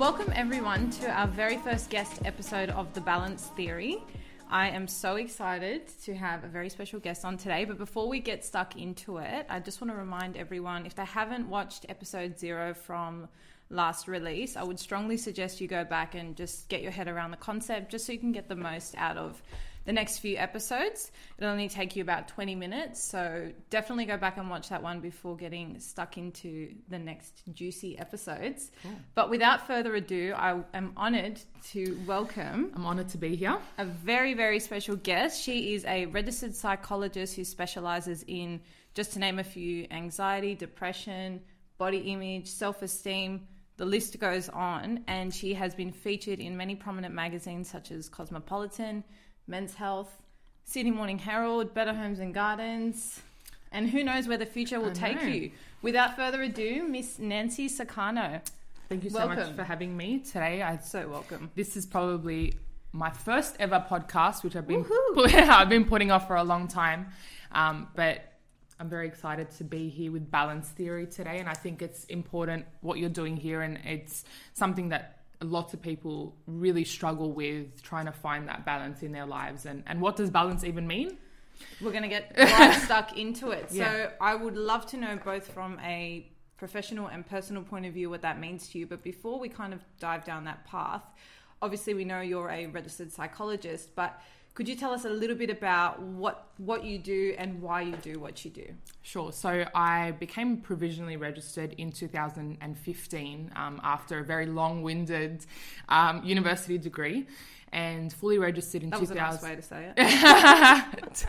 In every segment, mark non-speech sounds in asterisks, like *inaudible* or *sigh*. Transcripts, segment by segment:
Welcome, everyone, to our very first guest episode of The Balance Theory. I am so excited to have a very special guest on today. But before we get stuck into it, I just want to remind everyone if they haven't watched episode zero from last release, I would strongly suggest you go back and just get your head around the concept just so you can get the most out of the next few episodes. It'll only take you about 20 minutes, so definitely go back and watch that one before getting stuck into the next juicy episodes. Cool. But without further ado, I am honored to welcome. I'm honored to be here. A very, very special guest. She is a registered psychologist who specializes in, just to name a few, anxiety, depression, body image, self esteem. The list goes on, and she has been featured in many prominent magazines such as Cosmopolitan, Men's Health, Sydney Morning Herald, Better Homes and Gardens, and who knows where the future will take you. Without further ado, Miss Nancy Sokarno. Thank you so welcome. much for having me today. I so welcome. This is probably my first ever podcast, which I've been *laughs* I've been putting off for a long time, um, but I'm very excited to be here with balance theory today, and I think it's important what you're doing here, and it's something that lots of people really struggle with trying to find that balance in their lives. And, and what does balance even mean? We're going to get *laughs* stuck into it. So yeah. I would love to know both from a professional and personal point of view what that means to you. But before we kind of dive down that path, obviously we know you're a registered psychologist, but could you tell us a little bit about what what you do and why you do what you do? Sure. So I became provisionally registered in 2015 um, after a very long-winded um, university degree, and fully registered in that 2000. That was a nice way to say it.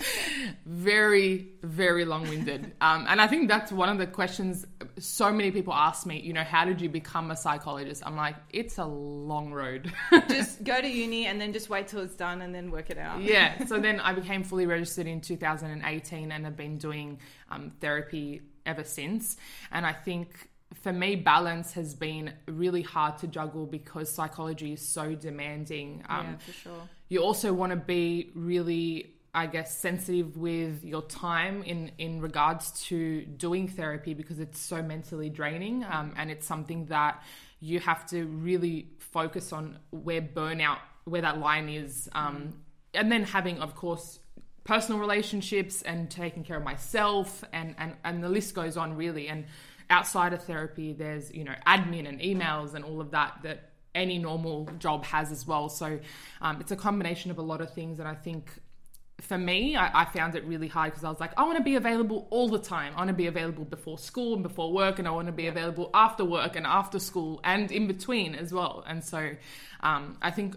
*laughs* very, very long-winded, um, and I think that's one of the questions so many people ask me. You know, how did you become a psychologist? I'm like, it's a long road. *laughs* just go to uni and then just wait till it's done and then work it out. yeah. *laughs* So then I became fully registered in 2018 and have been doing um, therapy ever since. And I think for me, balance has been really hard to juggle because psychology is so demanding. Um, yeah, for sure. You also want to be really, I guess, sensitive with your time in in regards to doing therapy because it's so mentally draining, um, and it's something that you have to really focus on where burnout, where that line is, um, mm. and then having, of course, personal relationships and taking care of myself, and and and the list goes on really, and outside of therapy, there's, you know, admin and emails and all of that that any normal job has as well. So um, it's a combination of a lot of things. And I think for me, I, I found it really hard because I was like, I want to be available all the time. I want to be available before school and before work, and I want to be available after work and after school and in between as well. And so um, I think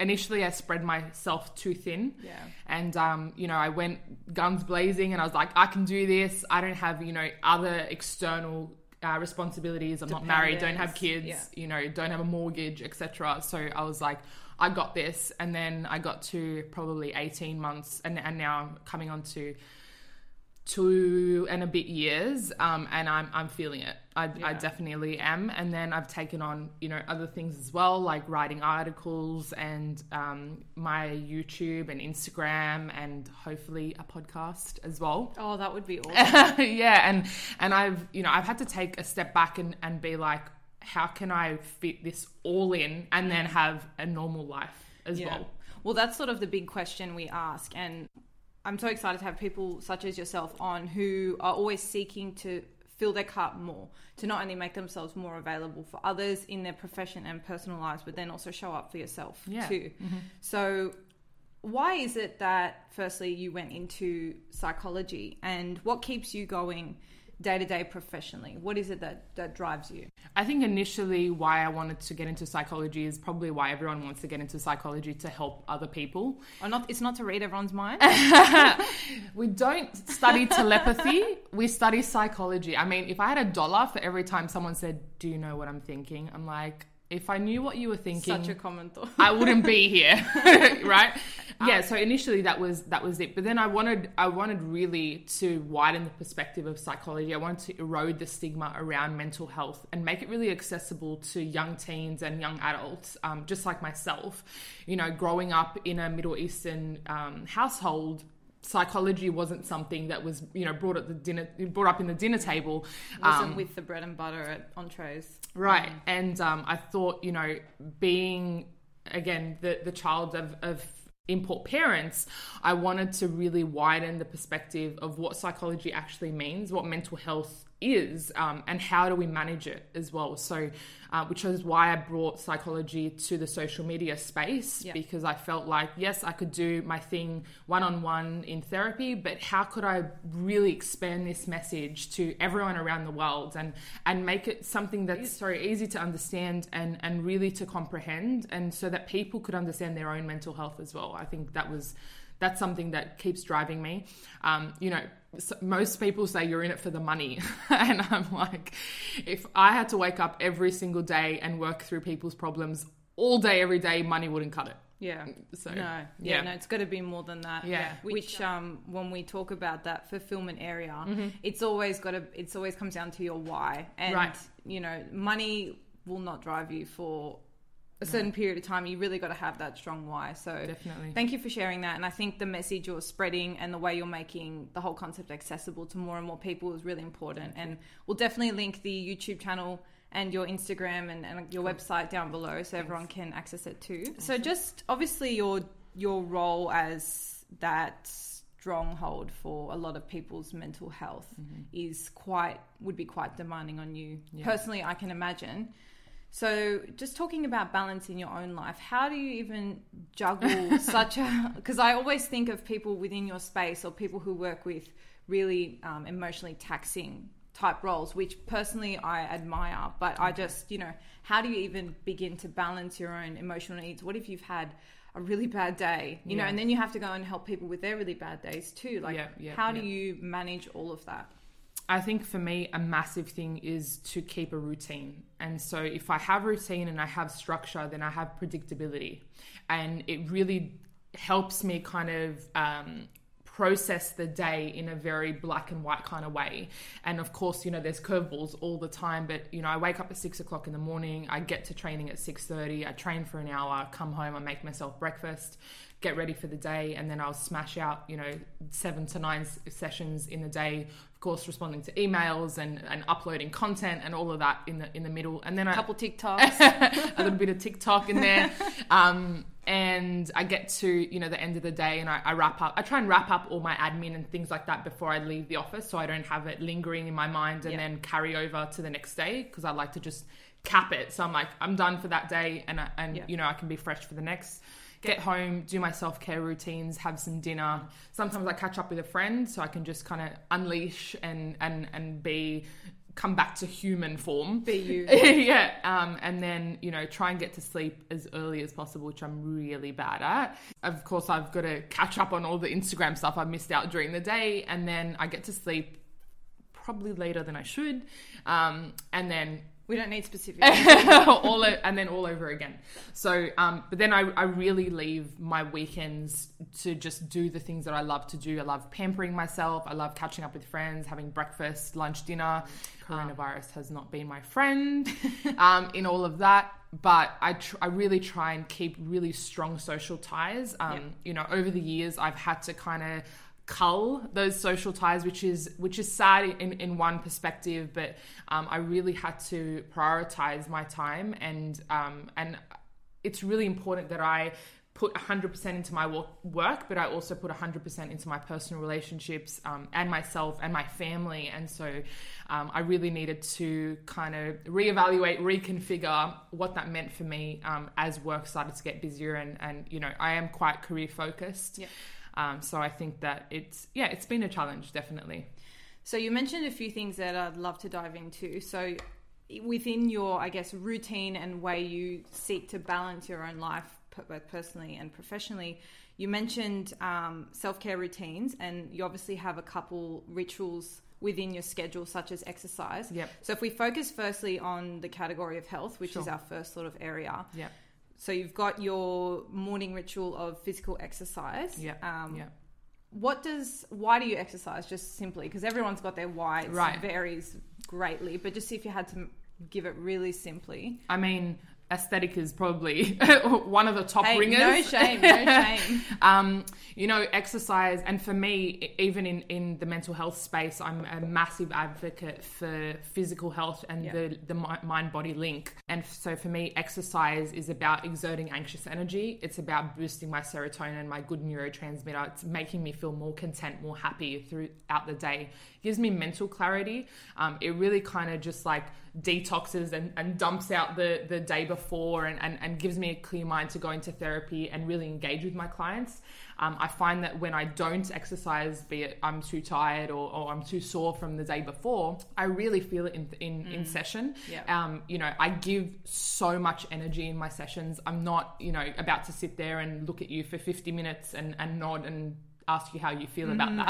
initially I spread myself too thin. Yeah. And um, you know, I went guns blazing and I was like, I can do this. I don't have, you know, other external uh, responsibilities. I'm not married, don't have kids, yeah. you know, don't have a mortgage, etc. So I was like, I got this. And then I got to probably 18 months and, and now I'm coming on to two and a bit years um, and I'm, I'm feeling it I, yeah. I, definitely am. And then I've taken on you know other things as well like writing articles and um, my YouTube and Instagram and hopefully a podcast as well. *laughs* Oh that would be awesome. *laughs* Yeah. And and I've you know I've had to take a step back and, and be like how can I fit this all in and then have a normal life as yeah. well? Well that's sort of the big question we ask. And I'm so excited to have people such as yourself on who are always seeking to fill their cup more, to not only make themselves more available for others in their profession and personal lives, but then also show up for yourself yeah. too. Mm-hmm. So, why is it that, firstly, you went into psychology and what keeps you going day to day professionally? What is it that, that drives you? I think initially why I wanted to get into psychology is probably why everyone wants to get into psychology to help other people. Or not it's not to read everyone's mind. *laughs* we don't study telepathy, we study psychology. I mean, if I had a dollar for every time someone said, "Do you know what I'm thinking?" I'm like, if I knew what you were thinking, such a common thought, I wouldn't be here, *laughs* right? Yeah. So initially that was that was it, but then I wanted I wanted really to widen the perspective of psychology. I wanted to erode the stigma around mental health and make it really accessible to young teens and young adults, um, just like myself. You know, growing up in a Middle Eastern um, household psychology wasn't something that was you know brought at the dinner brought up in the dinner table Wasn't Um, with the bread and butter at entrees. Right. And um, I thought, you know, being again the the child of, of import parents, I wanted to really widen the perspective of what psychology actually means, what mental health is, um, and how do we manage it as well. So, uh, which is why I brought psychology to the social media space Yeah. because I felt like yes, I could do my thing one on one in therapy, but how could I really expand this message to everyone around the world and and make it something that's sorry easy to understand and and really to comprehend, and so that people could understand their own mental health as well. I think that was that's something that keeps driving me. Um, you know, most people say you're in it for the money, *laughs* and I'm like, if I had to wake up every single day and work through people's problems all day, every day, money wouldn't cut it. Yeah. So No, yeah, yeah. no, it's got to be more than that. Yeah. Which, um, when we talk about that fulfillment area, Mm-hmm. it's always got to, it's always comes down to your why, and Right. you know, money will not drive you for a certain period of time. You really got to have that strong why. So Definitely. thank you for sharing that. And I think the message you're spreading and the way you're making the whole concept accessible to more and more people is really important. And we'll definitely link the YouTube channel and your Instagram and, and your website down below so everyone can access it too. So just obviously your your role as that stronghold for a lot of people's mental health is quite would be quite demanding on you. Yeah. Personally, I can imagine. So, just talking about balance in your own life, how do you even juggle *laughs* such a? Because I always think of people within your space or people who work with really um, emotionally taxing type roles, which personally I admire. But I just, you know, how do you even begin to balance your own emotional needs? What if you've had a really bad day, you know, and then you have to go and help people with their really bad days too? Like, Yeah, yeah, how yeah. do you manage all of that? I think for me, a massive thing is to keep a routine. And so if I have routine and I have structure, then I have predictability. And it really helps me kind of um, process the day in a very black and white kind of way. And of course, you know, there's curveballs all the time, but you know, I wake up at six o'clock in the morning, I get to training at six thirty, I train for an hour, come home, I make myself breakfast, get ready for the day, and then I'll smash out, you know, seven to nine sessions in the day. Of course, responding to emails and, and uploading content and all of that in the in the middle, and then a couple TikToks. *laughs* a little bit of TikTok in there. Um, and I get to, you know, the end of the day and I, I wrap up. I try and wrap up all my admin and things like that before I leave the office so I don't have it lingering in my mind and Yeah. then carry over to the next day because I like to just cap it. So I'm like, I'm done for that day and, I, and Yeah. you know, I can be fresh for the next. Get home, do my self care routines, have some dinner. Sometimes I catch up with a friend so I can just kind of unleash and, and, and be come back to human form Be you. *laughs* yeah um, and then you know try and get to sleep as early as possible which i'm really bad at of course i've got to catch up on all the instagram stuff i missed out during the day and then i get to sleep probably later than i should um, and then We don't need specifics. *laughs* all o- and then all over again. So, um, but then I, I really leave my weekends to just do the things that I love to do. I love pampering myself. I love catching up with friends, having breakfast, lunch, dinner. Coronavirus has not been my friend *laughs* um, in all of that, but I tr- I really try and keep really strong social ties. Um, Yeah. You know, over the years, I've had to kind of cull those social ties which is which is sad in, in one perspective but um, i really had to prioritize my time and um, and it's really important that i put 100% into my wo- work but i also put 100% into my personal relationships um, and myself and my family and so um, i really needed to kind of reevaluate reconfigure what that meant for me um, as work started to get busier and and you know i am quite career focused Yeah. Um, so I think that it's yeah, it's been a challenge definitely. So you mentioned a few things that I'd love to dive into. So within your, I guess, routine and way you seek to balance your own life, both personally and professionally, you mentioned um, self-care routines, and you obviously have a couple rituals within your schedule, such as exercise. Yep. So if we focus firstly on the category of health, which is our first sort of area. Yeah, So you've got your morning ritual of physical exercise. yeah, Um, yeah. what does why do you exercise just simply because everyone's got their why it Right. varies greatly but just if you had to give it really simply I mean, aesthetic is probably *laughs* one of the top Hey, ringers. no shame, no *laughs* shame. um, you know, exercise, and for me, even in, in the mental health space, I'm a massive advocate for physical health and Yeah. the, the mind body link. And so for me, exercise is about exerting anxious energy. It's about boosting my serotonin, my good neurotransmitter. It's making me feel more content, more happy throughout the day. Gives me mental clarity. Um, it really kind of just like detoxes and, and dumps out the, the day before and, and, and gives me a clear mind to go into therapy and really engage with my clients. Um, I find that when I don't exercise, be it I'm too tired or, or I'm too sore from the day before, I really feel it in in, in session. Yeah. Um, you know, I give so much energy in my sessions. I'm not, you know, about to sit there and look at you for 50 minutes and, and nod and ask you how you feel about that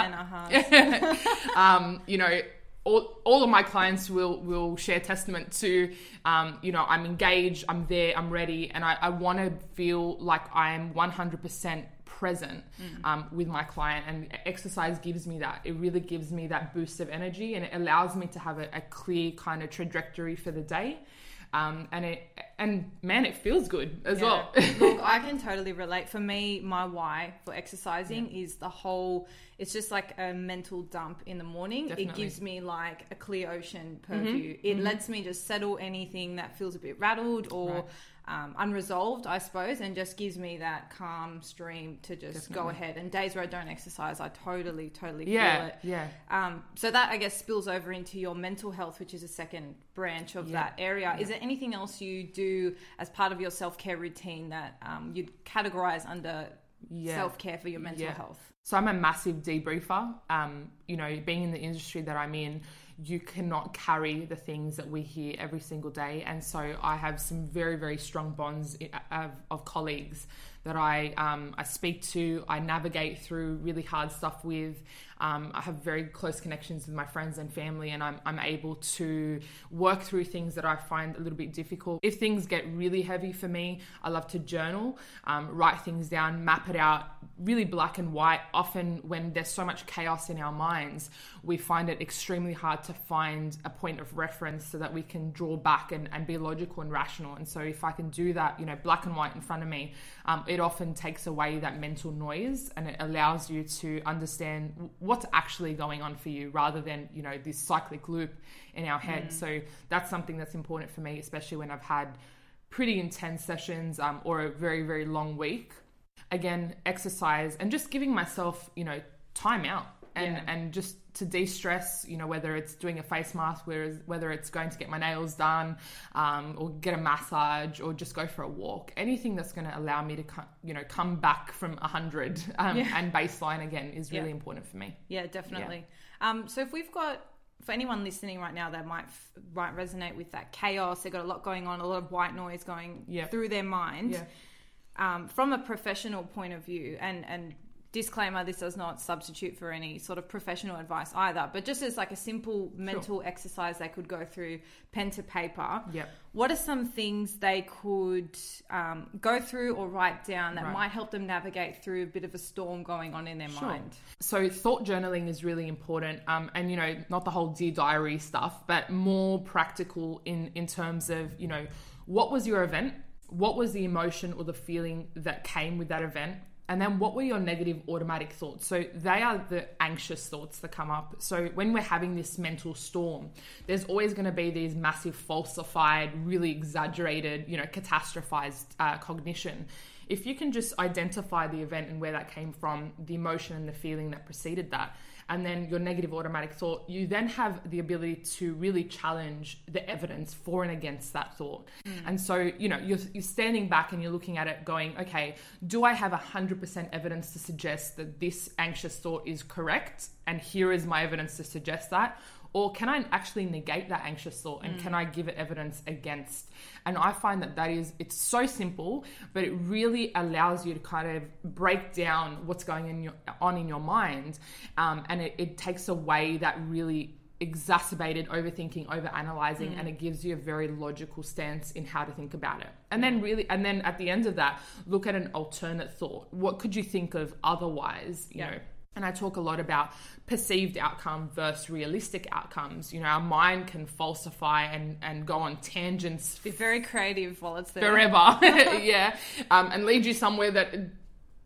And uh-huh. *laughs* um, you know, all, all of my clients will will share testament to, um, you know, I'm engaged, I'm there, I'm ready, and I, I want to feel like I'm 100% present um, with my client. And exercise gives me that. It really gives me that boost of energy, and it allows me to have a, a clear kind of trajectory for the day. Um, and it and man, it feels good as well. *laughs* Look, I can totally relate. For me, my why for exercising is the whole. It's just like a mental dump in the morning. It Definitely. Mm-hmm. gives me like a clear ocean purview. It lets me just settle anything that feels a bit rattled or. Right. Um, unresolved, I suppose, and just gives me that calm stream to just go ahead. And days where I don't exercise, I totally, totally feel it. yeah. Um, so that I guess spills over into your mental health, which is a second branch of Yeah. that area. Is there anything else you do as part of your self care routine that um, you'd categorize under Yeah. self care for your mental Yeah. health? So I'm a massive debriefer. Um, you know, being in the industry that I'm in, you cannot carry the things that we hear every single day, and so I have some very, very strong bonds of, of colleagues that I um, I speak to. I navigate through really hard stuff with. Um, I have very close connections with my friends and family, and I'm, I'm able to work through things that I find a little bit difficult. If things get really heavy for me, I love to journal, um, write things down, map it out, really black and white. Often, when there's so much chaos in our minds, we find it extremely hard to find a point of reference so that we can draw back and, and be logical and rational. And so, if I can do that, you know, black and white in front of me, um, it often takes away that mental noise and it allows you to understand what's actually going on for you rather than, you know, this cyclic loop in our head. So, that's something that's important for me, especially when I've had pretty intense sessions um, or a very, very long week. Again, exercise and just giving myself, you know, time out and, Yeah. and just to de-stress, you know, whether it's doing a face mask, whereas whether it's going to get my nails done, um, or get a massage, or just go for a walk, anything that's going to allow me to, co- you know, come back from hundred um, Yeah. and baseline again is really Yeah. important for me. Yeah, definitely. Um, so if we've got for anyone listening right now that might might resonate with that chaos, they've got a lot going on, a lot of white noise going Yeah. through their mind. Yeah. um, from a professional point of view, and and disclaimer, this does not substitute for any sort of professional advice either, but just as like a simple mental exercise they could go through pen to paper. Yep. What are some things they could um, go through or write down that Right. might help them navigate through a bit of a storm going on in their Sure. mind? So thought journaling is really important, um, and you know, not the whole dear diary stuff, but more practical in in terms of you know, what was your event, what was the emotion or the feeling that came with that event, and then what were your negative automatic thoughts. So they are the anxious thoughts that come up. So when we're having this mental storm, there's always going to be these massive falsified, really exaggerated, you know, catastrophized uh, cognition if you can just identify the event and where that came from, the emotion and the feeling that preceded that, and then your negative automatic thought, you then have the ability to really challenge the evidence for and against that thought. Hmm. And so, you know, you're, you're standing back and you're looking at it going, okay, do I have 100% evidence to suggest that this anxious thought is correct? And here is my evidence to suggest that or can I actually negate that anxious thought and can I give it evidence against? And I find that that is it's so simple, but it really allows you to kind of break down what's going in your, on in your mind, um, and it, it takes away that really exacerbated overthinking, overanalyzing, and it gives you a very logical stance in how to think about it. And then really, and then at the end of that, look at an alternate thought. What could you think of otherwise? You Yeah. know and I talk a lot about perceived outcome versus realistic outcomes. You know, our mind can falsify and, and go on tangents. Be very creative while it's there. Forever. *laughs* *laughs* yeah. Um, and lead you somewhere that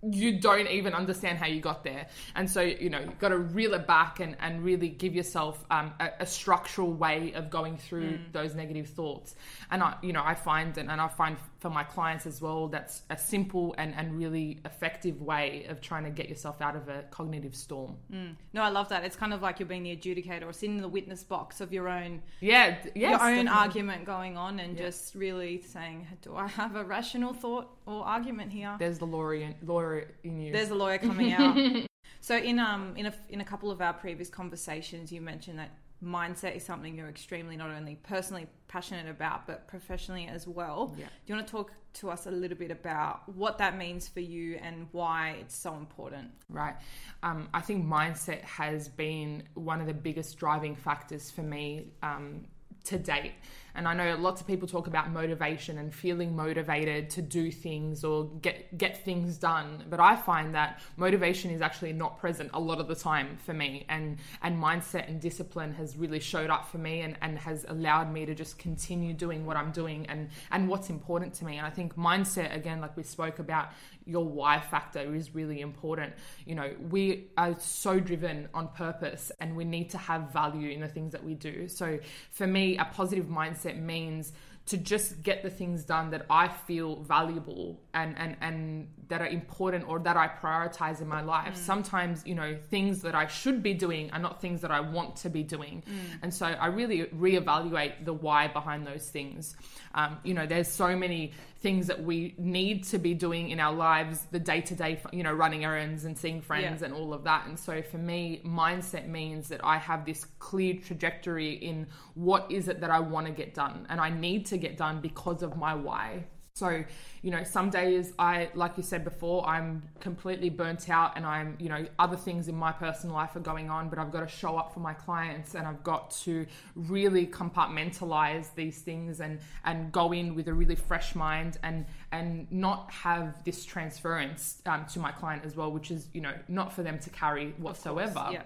you don't even understand how you got there. And so, you know, you've got to reel it back and, and really give yourself um, a, a, structural way of going through mm. those negative thoughts. And I, you know, I find, and, and I find for my clients as well, that's a simple and, and really effective way of trying to get yourself out of a cognitive storm. Mm. No, I love that. It's kind of like you're being the adjudicator or sitting in the witness box of your own, yeah, yes, your own definitely. argument going on and yeah. just really saying, do I have a rational thought or argument here? There's the lawyer in, lawyer in you. There's a lawyer coming out. *laughs* so in um in a in a couple of our previous conversations, you mentioned that mindset is something you're extremely not only personally passionate about but professionally as well. Yeah. Do you want to talk to us a little bit about what that means for you and why it's so important? Right. Um, I think mindset has been one of the biggest driving factors for me um, to date. And I know lots of people talk about motivation and feeling motivated to do things or get get things done, but I find that motivation is actually not present a lot of the time for me. And and mindset and discipline has really showed up for me and, and has allowed me to just continue doing what I'm doing and and what's important to me. And I think mindset again, like we spoke about, your why factor is really important. You know, we are so driven on purpose and we need to have value in the things that we do. So for me, a positive mindset means to just get the things done that I feel valuable and and and that are important or that I prioritize in my life. Mm. Sometimes, you know, things that I should be doing are not things that I want to be doing. Mm. And so I really reevaluate the why behind those things. Um, you know, there's so many things that we need to be doing in our lives, the day to day, you know, running errands and seeing friends yeah. and all of that. And so for me, mindset means that I have this clear trajectory in what is it that I want to get done and I need to get done because of my why. So, you know, some days I, like you said before, I'm completely burnt out and I'm, you know, other things in my personal life are going on, but I've got to show up for my clients and I've got to really compartmentalize these things and, and go in with a really fresh mind and, and not have this transference um, to my client as well, which is, you know, not for them to carry whatsoever. Course, yeah.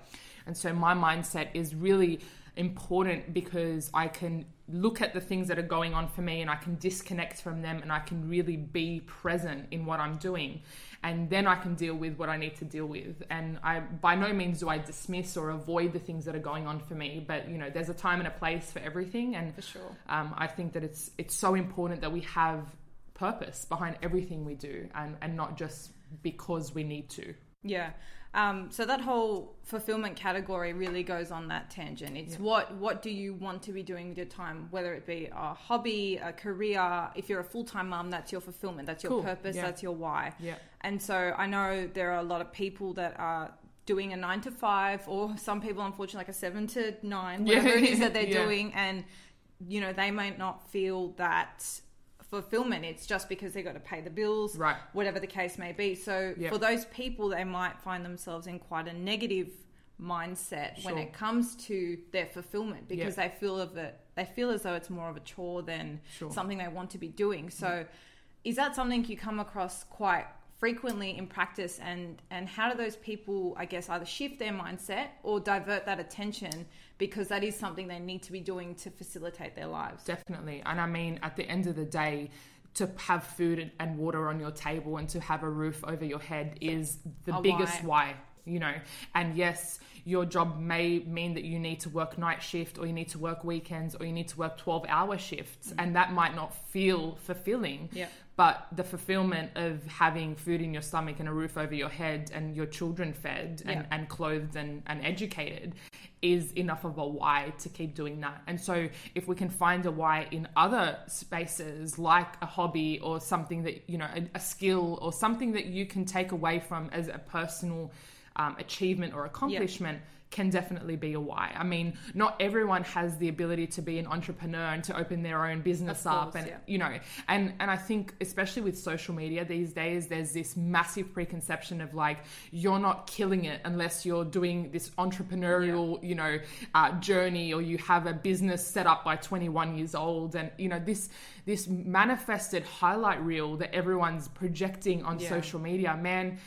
And so my mindset is really important because I can look at the things that are going on for me and I can disconnect from them and I can really be present in what I'm doing. And then I can deal with what I need to deal with. And I by no means do I dismiss or avoid the things that are going on for me but you know there's a time and a place for everything. And for sure. um, I think that it's it's so important that we have purpose behind everything we do and and not just because we need to. Yeah um, so that whole fulfillment category really goes on that tangent. It's yeah. what what do you want to be doing with your time, whether it be a hobby, a career. If you're a full time mom, that's your fulfillment, that's your cool. purpose, yeah. that's your why. Yeah. And so I know there are a lot of people that are doing a nine to five, or some people, unfortunately, like a seven to nine, whatever yeah. it is that they're *laughs* doing, and you know they may not feel that fulfillment. It's just because they've got to pay the bills, right? Whatever the case may be. So yep. for those people, they might find themselves in quite a negative mindset sure. when it comes to their fulfillment because yep. they feel of it. They feel as though it's more of a chore than sure. something they want to be doing. So, yep. is that something you come across quite frequently in practice and and how do those people i guess either shift their mindset or divert that attention because that is something they need to be doing to facilitate their lives? Definitely. And i mean at the end of the day to have food and water on your table and to have a roof over your head is the a biggest why. why you know and yes your job may mean that you need to work night shift or you need to work weekends or you need to work 12 hour shifts mm-hmm. and that might not feel fulfilling yeah. but the fulfillment of having food in your stomach and a roof over your head and your children fed and, yeah. and clothed and, and educated is enough of a why to keep doing that and so if we can find a why in other spaces like a hobby or something that you know a, a skill or something that you can take away from as a personal um, achievement or accomplishment yep. can definitely be a why. I mean, not everyone has the ability to be an entrepreneur and to open their own business course, up, and yeah. you know, and and I think especially with social media these days, there's this massive preconception of like you're not killing it unless you're doing this entrepreneurial, yeah. you know, uh, journey or you have a business set up by 21 years old, and you know this this manifested highlight reel that everyone's projecting on yeah. social media, man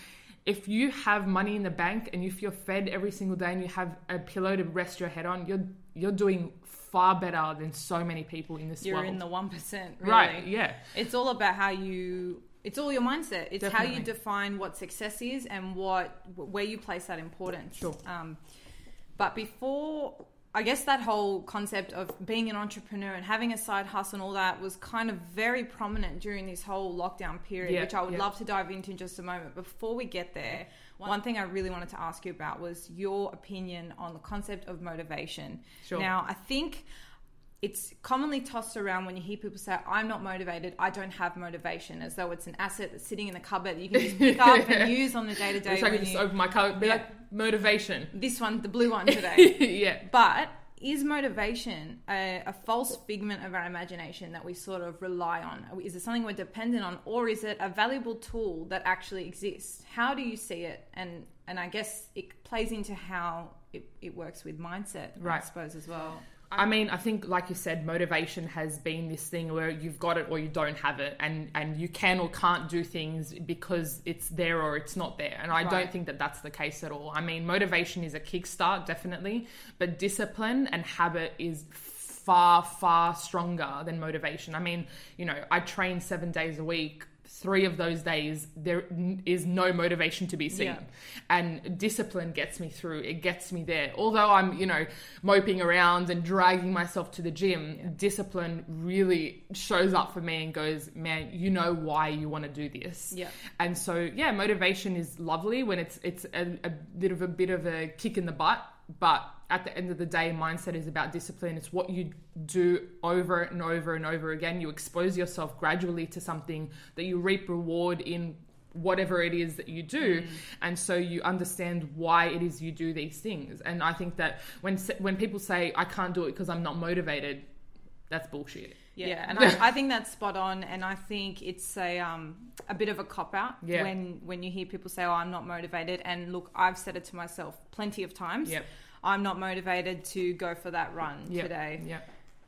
if you have money in the bank and if you're fed every single day and you have a pillow to rest your head on, you're you're doing far better than so many people in this world. You're in the one percent, really. Right? Yeah. It's all about how you. It's all your mindset. It's how you define what success is and what where you place that importance. Sure. Um, but before, I guess that whole concept of being an entrepreneur and having a side hustle and all that was kind of very prominent during this whole lockdown period, Yeah, which I would yeah. love to dive into in just a moment. Before we get there, one thing I really wanted to ask you about was your opinion on the concept of motivation. Sure. Now, I think it's commonly tossed around when you hear people say, I'm not motivated, I don't have motivation, as though it's an asset that's sitting in the cupboard that you can just pick up and *laughs* use on the day to day. I can just open my cupboard Be Yeah. like motivation. This one, the blue one today. *laughs* yeah. but is motivation a, a false figment of our imagination that we sort of rely on? Is it something we're dependent on, or is it a valuable tool that actually exists? How do you see it? And and I guess it plays into how it, it works with mindset, I suppose, as well. I mean, I think, like you said, motivation has been this thing where you've got it or you don't have it, and and you can or can't do things because it's there or it's not there. And I Right. don't think that that's the case at all. I mean, motivation is a kickstart, definitely, but discipline and habit is far far stronger than motivation. I mean, you know, I train seven days a week. Three of those days, there is no motivation to be seen Yeah. and discipline gets me through it gets me there although i'm you know moping around and dragging myself to the gym discipline really shows up for me and goes man you know why you want to do this Yeah. and so yeah motivation is lovely when it's it's a, a bit of a bit of a kick in the butt but at the end of the day mindset is about discipline. It's what you do over and over and over again. You expose yourself gradually to something that you reap reward in whatever it is that you do. And so you understand why it is you do these things. And i think that when when people say i can't do it because i'm not motivated that's bullshit. Yeah, and I, *laughs* I think that's spot on, and I think it's a um, a bit of a cop out Yeah. when when you hear people say, "Oh, I'm not motivated," and look, I've said it to myself plenty of times. Yep. I'm not motivated to go for that run Yep. today. yeah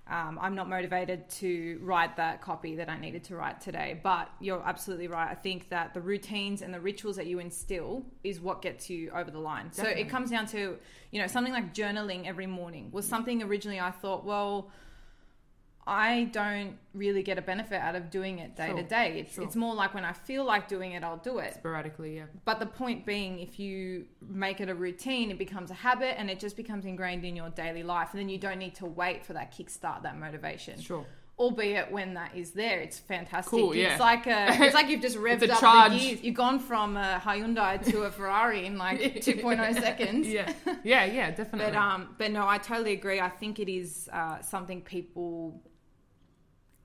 Um, I'm not motivated to write that copy that I needed to write today. But you're absolutely right. I think that the routines and the rituals that you instill is what gets you over the line. So it comes down to, you know, something like journaling every morning was something originally I thought, well, I don't really get a benefit out of doing it day to day. It's sure. it's more like when I feel like doing it, I'll do it. sporadically yeah But the point being, if you make it a routine, it becomes a habit and it just becomes ingrained in your daily life. And then you don't need to wait for that kickstart, that motivation. sure Albeit when that is there, it's fantastic. Cool, yeah. It's like a, *laughs* it's like you've just revved up charge. the gears. You've gone from a Hyundai to a Ferrari in like *laughs* 2.0 seconds. yeah *laughs* yeah yeah definitely But um, but no, I totally agree. I think it is uh, something people.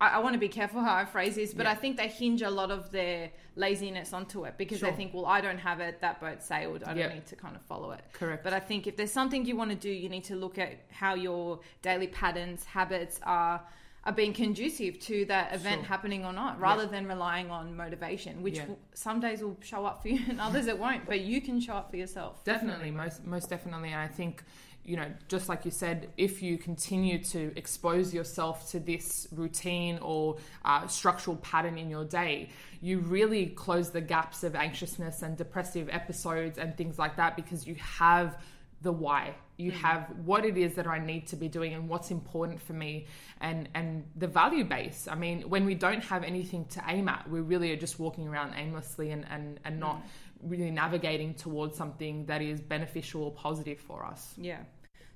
I, I want to be careful how I phrase this, but Yeah. I think they hinge a lot of their laziness onto it because Sure. they think, well, I don't have it. That boat sailed. I don't Yeah. need to kind of follow it. correct But I think if there's something you want to do, you need to look at how your daily patterns, habits are are being conducive to that event Sure. happening or not, rather than relying on motivation, which Yeah. will, some days will show up for you *laughs* and others it won't. But you can show up for yourself. definitely most most definitely and i think you know just like you said if you continue to expose yourself to this routine or uh, structural pattern in your day you really close the gaps of anxiousness and depressive episodes and things like that because you have the why. You have what it is that i need to be doing and what's important for me and and the value base. I mean when we don't have anything to aim at we really are just walking around aimlessly and and, and not really navigating towards something that is beneficial or positive for us Yeah.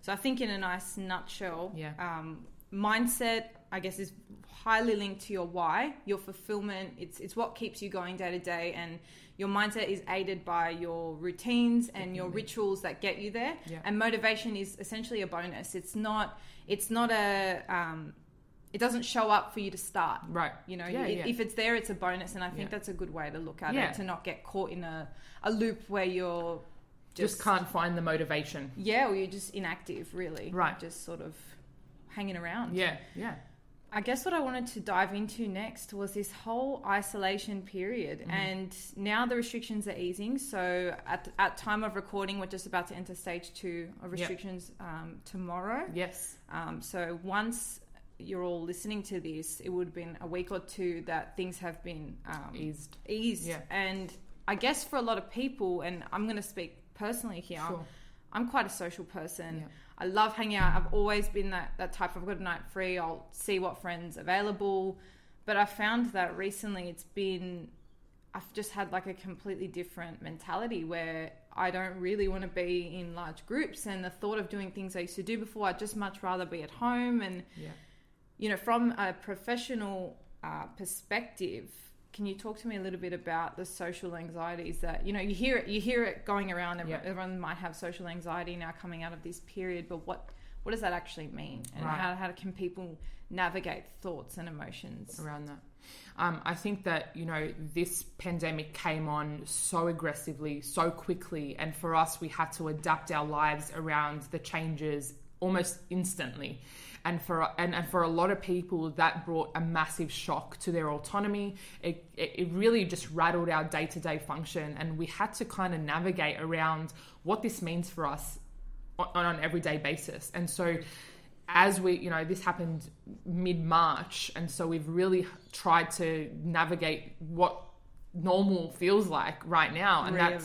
So I think in a nice nutshell, Yeah. um, mindset, I guess, is highly linked to your why, your fulfillment. It's it's what keeps you going day to day, and your mindset is aided by your routines and your rituals that get you there. Yeah. And motivation is essentially a bonus. It's not. It's not a. Um, it doesn't show up for you to start. right You know, Yeah, i- yeah. if it's there, it's a bonus, and I think Yeah. that's a good way to look at it to not get caught in a, a loop where you're just, can't find the motivation yeah, or you're just inactive, really. Right. Just sort of hanging around. yeah yeah I guess what I wanted to dive into next was this whole isolation period. Mm-hmm. And now the restrictions are easing. So at, at time of recording, we're just about to enter stage two of restrictions um, tomorrow. yes Um, so once you're all listening to this, it would have been a week or two that things have been um, eased eased Yeah. and I guess for a lot of people, and I'm going to speak personally here, Sure. I'm quite a social person. Yeah. I love hanging out. I've always been that, that type. I've got a night free. I'll see what friends available. But I found that recently it's been, I've just had like a completely different mentality where I don't really want to be in large groups. And the thought of doing things I used to do before, I'd just much rather be at home. And, Yeah. You know, from a professional uh, perspective, can you talk to me a little bit about the social anxieties that you know you hear it you hear it going around and Yeah. everyone might have social anxiety now coming out of this period but what what does that actually mean and Right. how, how can people navigate thoughts and emotions around that. Um, I think that you know this pandemic came on so aggressively, so quickly, and for us, we had to adapt our lives around the changes almost instantly. And for and, and for a lot of people, that brought a massive shock to their autonomy. It, it, really just rattled our day to day function, and we had to kind of navigate around what this means for us on, on an everyday basis. And so as we, you know, this happened mid March, and so we've really tried to navigate what normal feels like right now, and that's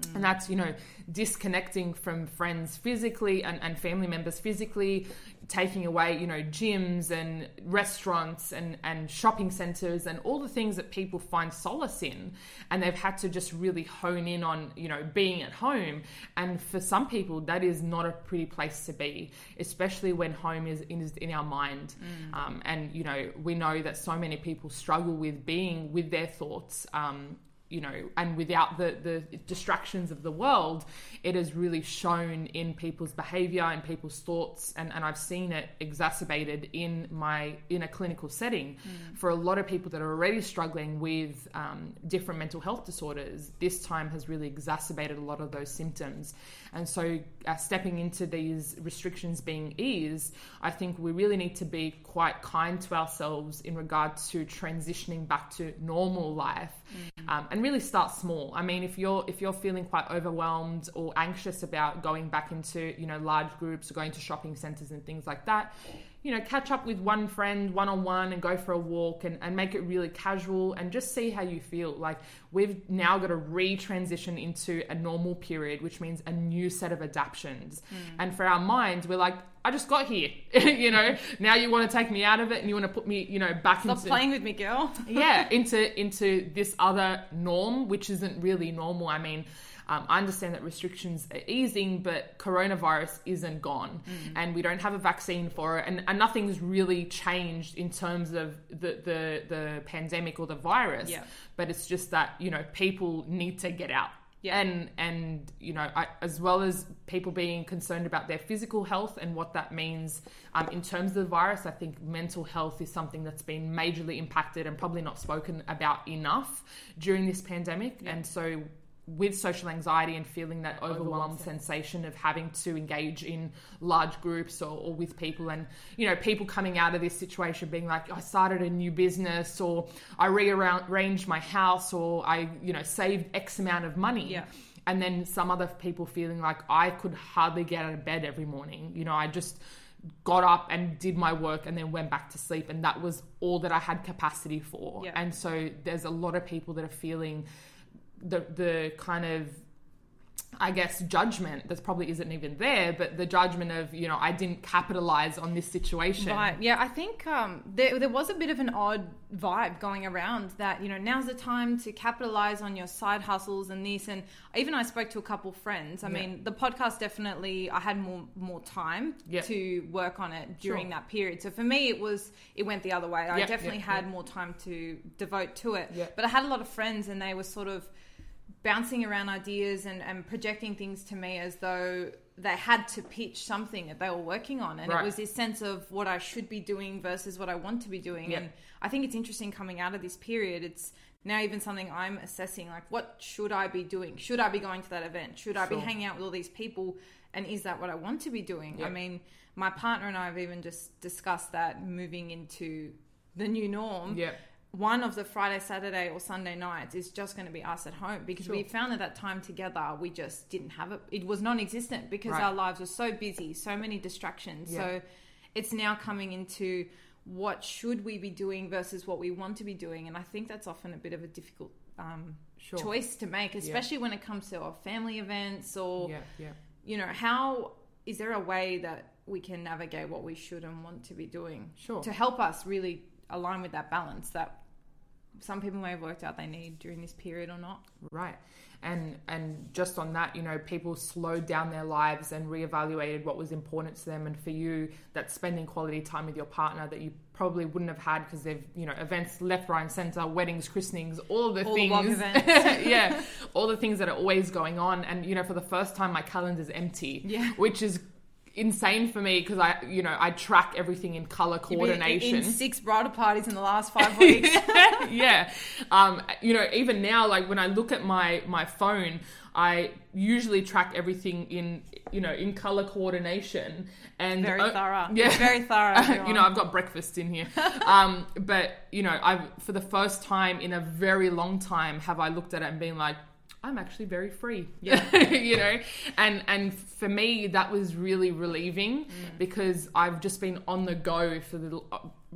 Mm. and that's you know disconnecting from friends physically and, and family members physically taking away you know gyms and restaurants and, and shopping centers and all the things that people find solace in. And they've had to just really hone in on you know being at home. And for some people that is not a pretty place to be especially when home is in, is in our mind. Um, and you know we know that so many people struggle with being with their thoughts um, you know, and without the, the distractions of the world, it has really shown in people's behavior and people's thoughts. And, and I've seen it exacerbated in my, in a clinical setting for a lot of people that are already struggling with um, different mental health disorders. This time has really exacerbated a lot of those symptoms. And so, uh, stepping into these restrictions being eased, I think we really need to be quite kind to ourselves in regard to transitioning back to normal life, um, and really start small. I mean, if you're if you're feeling quite overwhelmed or anxious about going back into you know large groups or going to shopping centers and things like that, you know, catch up with one friend one on one and go for a walk and, and make it really casual and just see how you feel. Like we've now got to re-transition into a normal period, which means a new set of adaptions. Hmm. And for our minds, we're like, I just got here, *laughs* you know. Now you want to take me out of it and you want to put me, you know, back stop into playing with me girl yeah *laughs* into into this other norm which isn't really normal i mean um, I understand that restrictions are easing, but coronavirus isn't gone, and we don't have a vaccine for it, and, and nothing's really changed in terms of the, the the pandemic or the virus. Yeah. But it's just that you know people need to get out. Yeah. And and you know, I, as well as people being concerned about their physical health and what that means um, in terms of the virus, I think mental health is something that's been majorly impacted and probably not spoken about enough during this pandemic. And so, with social anxiety and feeling that overwhelmed sensation of having to engage in large groups or, or with people, and you know, people coming out of this situation being like, I started a new business, or I rearranged my house, or I, you know, saved X amount of money Yeah. and then some other people feeling like I could hardly get out of bed every morning. You know, I just got up and did my work and then went back to sleep and that was all that I had capacity for. Yeah. And so there's a lot of people that are feeling the the kind of I guess judgment that probably isn't even there, but the judgment of, you know, I didn't capitalize on this situation. Right. Yeah, I think um, there, there was a bit of an odd vibe going around that, you know, now's the time to capitalize on your side hustles and this. And even I spoke to a couple friends. I Yeah. mean, the podcast definitely, I had more more time Yeah. to work on it during Sure. that period. So for me, it was, it went the other way. I Yeah, definitely had more time to devote to it. But I had a lot of friends and they were sort of, bouncing around ideas and, and projecting things to me as though they had to pitch something that they were working on. And Right. it was this sense of what I should be doing versus what I want to be doing. Yeah. And I think it's interesting coming out of this period. It's now even something I'm assessing like, what should I be doing? Should I be going to that event? Should I be hanging out with all these people? And is that what I want to be doing? Yeah. I mean, my partner and I have even just discussed that moving into the new norm Yeah. One of the Friday, Saturday, or Sunday nights is just going to be us at home because we found that that time together we just didn't have it. It was non-existent because Right. our lives were so busy, so many distractions. Yeah. So it's now coming into what should we be doing versus what we want to be doing, and I think that's often a bit of a difficult um, Sure. choice to make, especially when it comes to our family events or Yeah, yeah. you know how is there a way that we can navigate what we should and want to be doing Sure. to help us really align with that balance that some people may have worked out they need during this period or not. Right. And and just on that, you know, people slowed down their lives and reevaluated what was important to them. And for you, that spending quality time with your partner that you probably wouldn't have had because they've, you know, events left, right, and center, weddings, christenings, all the All things. *laughs* yeah, *laughs* all the things that are always going on. And you know, for the first time, my calendar's empty. Yeah. which is insane for me because I, you know, I track everything in color coordination. in six bridal parties in the last five *laughs* weeks. *laughs* yeah. Um, you know, even now, like when I look at my my phone, I usually track everything in you know in color coordination and Very uh, thorough. *laughs* Yeah, Very thorough. you know. I've got breakfast in here. um, but you know, I've for the first time in a very long time have I looked at it and been like. I'm actually very free. *laughs* Yeah. you know, and and for me that was really relieving Mm. because I've just been on the go for the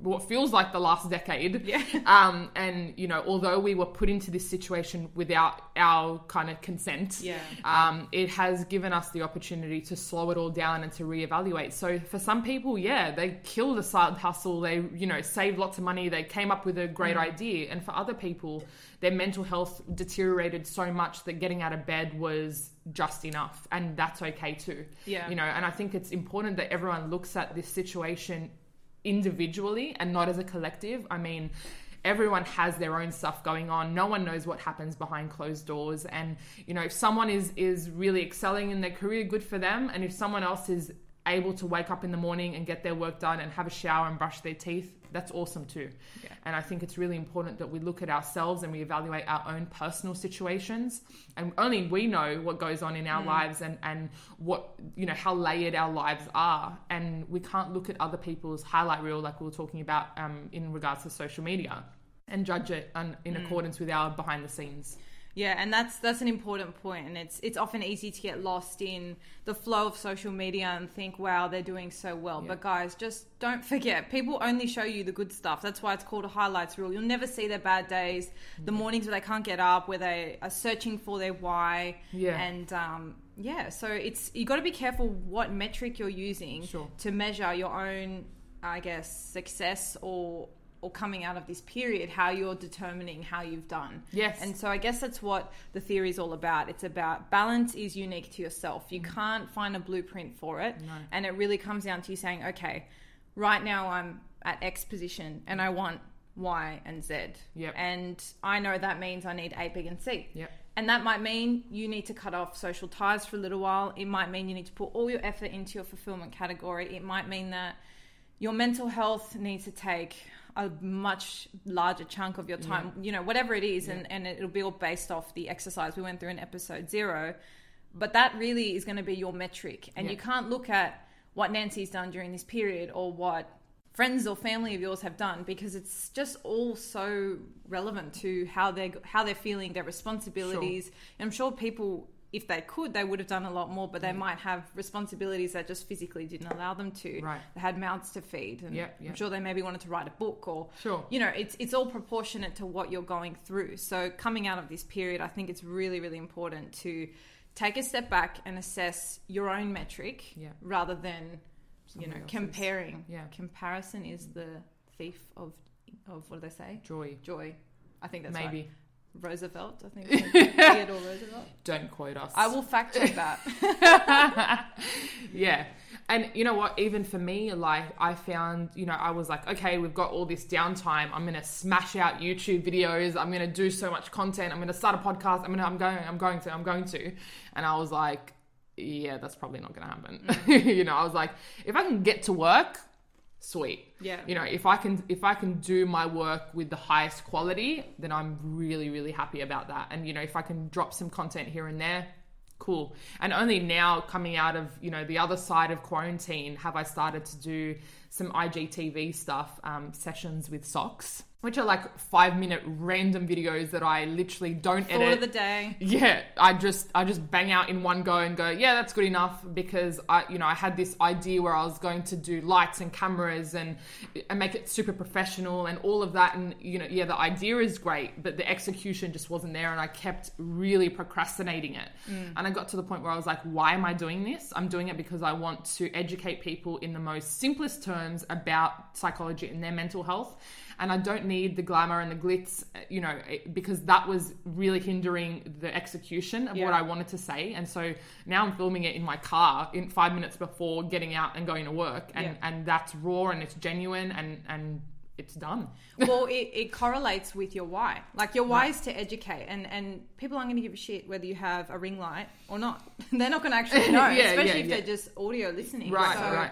what feels like the last decade. Yeah. *laughs* Um, and you know, although we were put into this situation without our kind of consent, Yeah. um, it has given us the opportunity to slow it all down and to reevaluate. So for some people, yeah, they killed a side hustle. They, you know, saved lots of money. They came up with a great Mm. idea. And for other people, their mental health deteriorated so much that getting out of bed was just enough, and that's okay too. Yeah. You know, and I think it's important that everyone looks at this situation individually and not as a collective. I mean, everyone has their own stuff going on. No one knows what happens behind closed doors. And, you know, if someone is is really excelling in their career, good for them. And if someone else is able to wake up in the morning and get their work done and have a shower and brush their teeth, that's awesome too. Yeah. And I think it's really important that we look at ourselves and we evaluate our own personal situations. And only we know what goes on in our lives and, and what, you know, how layered our lives are. And we can't look at other people's highlight reel like we were talking about um, in regards to social media and judge it in accordance with our behind the scenes. Yeah, and that's that's an important point, and it's it's often easy to get lost in the flow of social media and think, "Wow, they're doing so well." Yeah. But guys, just don't forget, people only show you the good stuff. That's why it's called a highlights rule. You'll never see their bad days, the mornings where they can't get up, where they are searching for their why. Yeah. and um, yeah, so it's you got to be careful what metric you're using Sure. to measure your own, I guess, success or or coming out of this period, how you're determining how you've done. Yes. And so I guess that's what the theory is all about. It's about balance is unique to yourself. You can't find a blueprint for it. Mm. No. And it really comes down to you saying, okay, right now I'm at X position and I want Y and Z. Yep. And I know that means I need A, B, and C. Yep. And that might mean you need to cut off social ties for a little while. It might mean you need to put all your effort into your fulfillment category. It might mean that your mental health needs to take a much larger chunk of your time, you know, whatever it is, and, and it'll be all based off the exercise we went through in episode zero. But that really is going to be your metric. And Yeah. you can't look at what Nancy's done during this period or what friends or family of yours have done because it's just all so relevant to how they're how they're feeling their responsibilities and i'm sure people if they could they would have done a lot more but they mm. might have responsibilities that just physically didn't allow them to Right. they had mouths to feed and Yeah, yeah. i'm sure they maybe wanted to write a book or Sure. you know it's it's all proportionate to what you're going through so coming out of this period i think it's really really important to take a step back and assess your own metric Yeah. rather than you know comparing Yeah. comparison is the thief of of what do they say Joy. joy i think that's Maybe. right. Roosevelt i think *laughs* theodore roosevelt Don't quote us. i will fact check that *laughs* yeah. And you know what? Even for me, like I found, you know, I was like, okay, we've got all this downtime. I'm gonna smash out YouTube videos. I'm gonna do so much content. I'm gonna start a podcast. I'm gonna, I'm going, I'm going to, I'm going to. And I was like, yeah, that's probably not gonna happen. Mm. *laughs* you know, I was like, if I can get to work, sweet. Yeah. You know, if I can, if I can do my work with the highest quality, then I'm really, really happy about that. And you know, if I can drop some content here and there, cool and only now coming out of you know the other side of quarantine have i started to do some igtv stuff um, sessions with Sokz which are like five minute random videos that I literally don't Thought edit. of the day. yeah, I just I just bang out in one go and go, yeah, that's good enough because I you know I had this idea where I was going to do lights and cameras and and make it super professional and all of that and you know yeah the idea is great but the execution just wasn't there and I kept really procrastinating it mm. and I got to the point where I was like, why am I doing this? I'm doing it because I want to educate people in the most simplest terms about psychology and their mental health and I don't need the glamour and the glitz, you know, because that was really hindering the execution of what I wanted to say. And so now I'm filming it in my car in five minutes before getting out and going to work, and Yeah. and that's raw and it's genuine and and it's done. *laughs* well, it, it correlates with your why. Like your why is to educate, and and people aren't going to give a shit whether you have a ring light or not. *laughs* they're not going to actually *laughs* know, Yeah, especially yeah, if yeah. they're just audio listening. Right, So, right.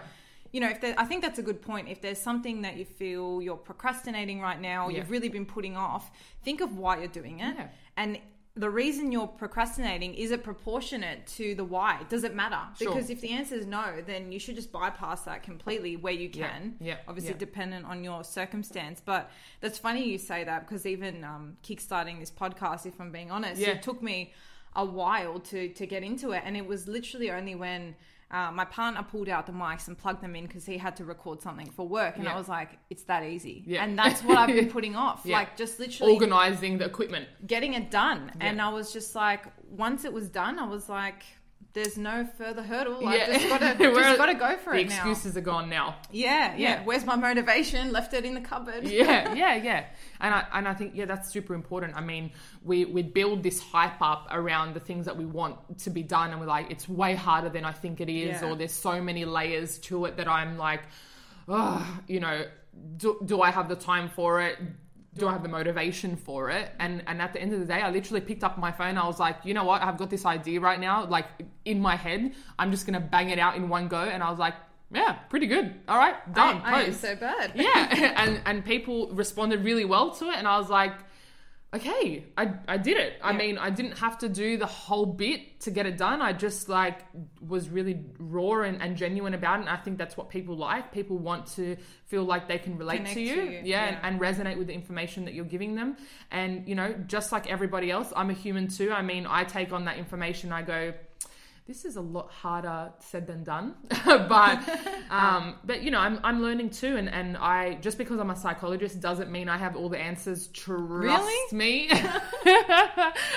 You know, if there, I think that's a good point. If there's something that you feel you're procrastinating right now, or Yeah. you've really been putting off, think of why you're doing it, Yeah. and the reason you're procrastinating is it proportionate to the why? Does it matter? Sure. Because if the answer is no, then you should just bypass that completely where you Yeah, can. yeah, Obviously, yeah. dependent on your circumstance. But that's funny you say that because even um, kickstarting this podcast, if I'm being honest, Yeah. it took me a while to to get into it, and it was literally only when. Uh, my partner pulled out the mics and plugged them in because he had to record something for work, and Yeah. I was like, "It's that easy," Yeah. and that's what I've been *laughs* putting off, Yeah. like just literally Organizing the equipment. getting it done. And I was just like, once it was done, I was like, "There's no further hurdle. I Yeah. just gotta, *laughs* just gotta go for The it now." The excuses are gone now. Yeah, yeah, Yeah. Where's my motivation? Left it in the cupboard. yeah, *laughs* yeah, yeah. And I and I think yeah, that's super important. I mean, we we build this hype up around the things that we want to be done, and we're like, it's way harder than I think it is, Yeah. or there's so many layers to it that I'm like, oh, you know, do, do I have the time for it? Do I have the motivation for it? And and at the end of the day, I literally picked up my phone. I was like, you know what? I've got this idea right now, like in my head. I'm just gonna bang it out in one go. And I was like, yeah, pretty good. All right, done. I, I am so bad. yeah *laughs* and and people responded really well to it and i was like okay i i did it. I Yeah. mean i didn't have to do the whole bit to get it done. I just like was really raw and, and genuine about it and i think that's what people like. People want to feel like they can relate to you, to you, yeah, yeah. And, and resonate with the information that you're giving them. And you know just like everybody else i'm a human too. I mean i take on that information i go this is a lot harder said than done *laughs* but *laughs* um, but you know I'm, I'm learning too and, and i just because i'm a psychologist doesn't mean i have all the answers trust Really? me *laughs*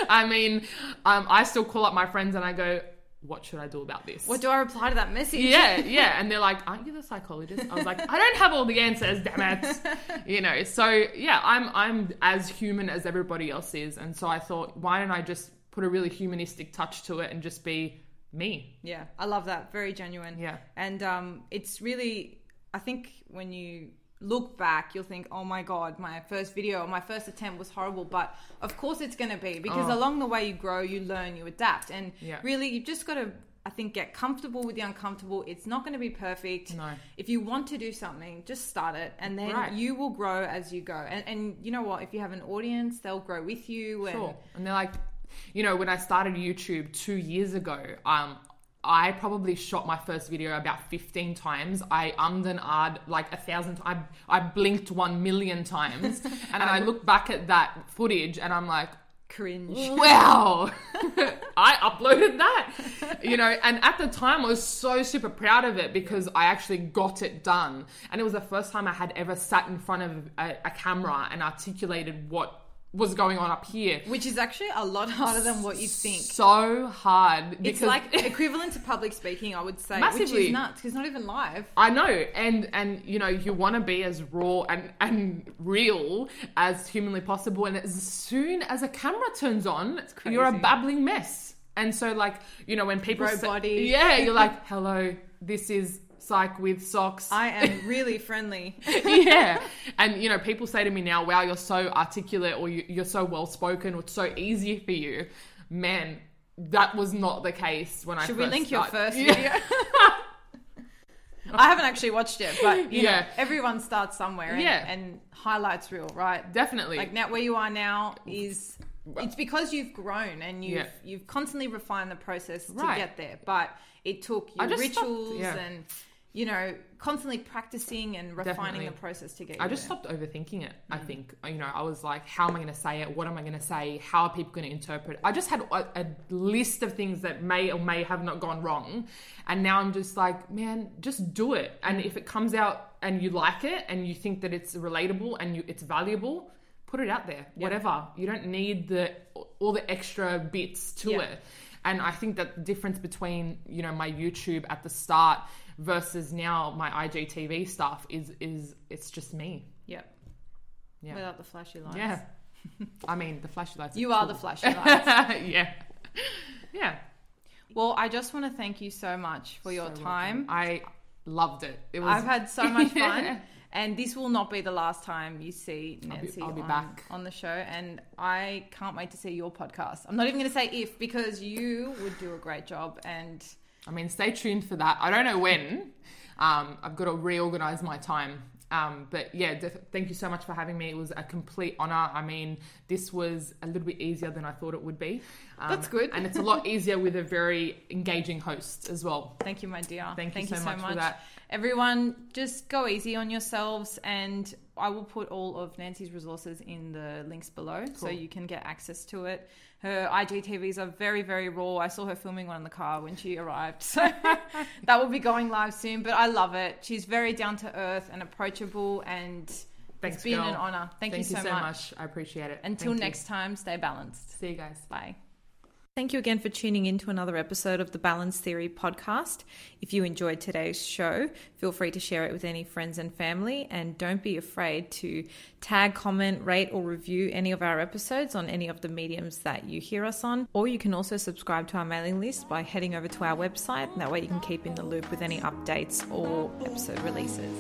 i mean um, i still call up my friends and i go what should i do about this What do I reply to that message? yeah, yeah. And they're like, aren't you the psychologist? I was like, I don't have all the answers, damn it. You know, so yeah, I'm I'm as human as everybody else is. And so I thought, why don't I just put a really humanistic touch to it and just be me? Yeah, I love that. Very genuine. Yeah. And um, it's really, I think when you look back, you'll think, oh my God, my first video, my first attempt was horrible. But of course it's going to be because Oh. along the way you grow, you learn, you adapt. And Yeah. really, you've just got to, I think, get comfortable with the uncomfortable. It's not going to be perfect. No. If you want to do something, just start it and then Right. you will grow as you go. And, and you know what? If you have an audience, they'll grow with you. And Sure. And they're like, you know, when I started YouTube two years ago, um, I probably shot my first video about 15 times. I ummed and ahed like a thousand times. I, I blinked one million times. *laughs* and I look back at that footage and I'm like, cringe. *laughs* wow *laughs* i uploaded that you know and at the time i was so super proud of it because i actually got it done and it was the first time i had ever sat in front of a, a camera and articulated what was going on up here Which is actually a lot harder than what you think. so hard It's like *laughs* equivalent to public speaking, I would say, which Massively. is nuts because it's not even live. I know, and and you know, you want to be as raw and and real as humanly possible, and as soon as a camera turns on, you're a babbling mess. And so, like, you know, when people Bro say, yeah, you're *laughs* like, hello, this is psych with Sokz. I am *laughs* really friendly. *laughs* yeah, and you know, people say to me now, "Wow, you're so articulate, or you, you're so well spoken, or it's so easy for you." Man, that was not the case when I Should we link your first Yeah. video? *laughs* I haven't actually watched it, but you Yeah. know, everyone starts somewhere, and, Yeah. and highlights reel, right? Definitely. Like now, where you are now is it's because you've grown and you've Yeah. you've constantly refined the process to Right. get there. But it took your just stopped- rituals yeah. and you know, constantly practicing and refining Definitely. the process to get. You. I just there. stopped overthinking it. I Mm. think you know I was like, how am I going to say it? What am I going to say? How are people going to interpret? it? I just had a, a list of things that may or may have not gone wrong, and now I'm just like, man, just do it. And if it comes out and you like it and you think that it's relatable and you, it's valuable, put it out there. Whatever. You don't need the all the extra bits to Yeah. it. And I think that the difference between you know my YouTube at the start versus now my IGTV stuff is is it's just me. Yep. Yeah. Without the flashy lights. Yeah. I mean the flashy lights. You are the flashy *laughs* lights. yeah. Yeah. well, I just want to thank you so much for your So time. welcome. I loved it. It was I've had so much *laughs* fun. Yeah. And this will not be the last time you see I'll be- Nancy I'll be on, on the show. And I can't wait to see your podcast. I'm not even going to say if because you would do a great job. And I mean, stay tuned for that. I don't know when. Um, I've got to reorganize my time. Um, but yeah, def- thank you so much for having me. It was a complete honor. I mean, this was a little bit easier than I thought it would be. Um, That's good. and it's a lot easier with a very engaging host as well. thank you, my dear. Thank you so much for that. Everyone, just go easy on yourselves. And I will put all of Nancy's resources in the links below so you can get access to it. Her IGTVs are very, very raw. I saw her filming one in the car when she arrived. So *laughs* that will be going live soon. But I love it. She's very down to earth and approachable. And Thanks, it's been girl. an honor. Thank, you so, much. much. I appreciate it. Until Thank you. next time, stay balanced. See you guys. Bye. Thank you again for tuning in to another episode of the Balance Theory podcast. If you enjoyed today's show, feel free to share it with any friends and family. And don't be afraid to tag, comment, rate, or review any of our episodes on any of the mediums that you hear us on. Or you can also subscribe to our mailing list by heading over to our website. That way you can keep in the loop with any updates or episode releases.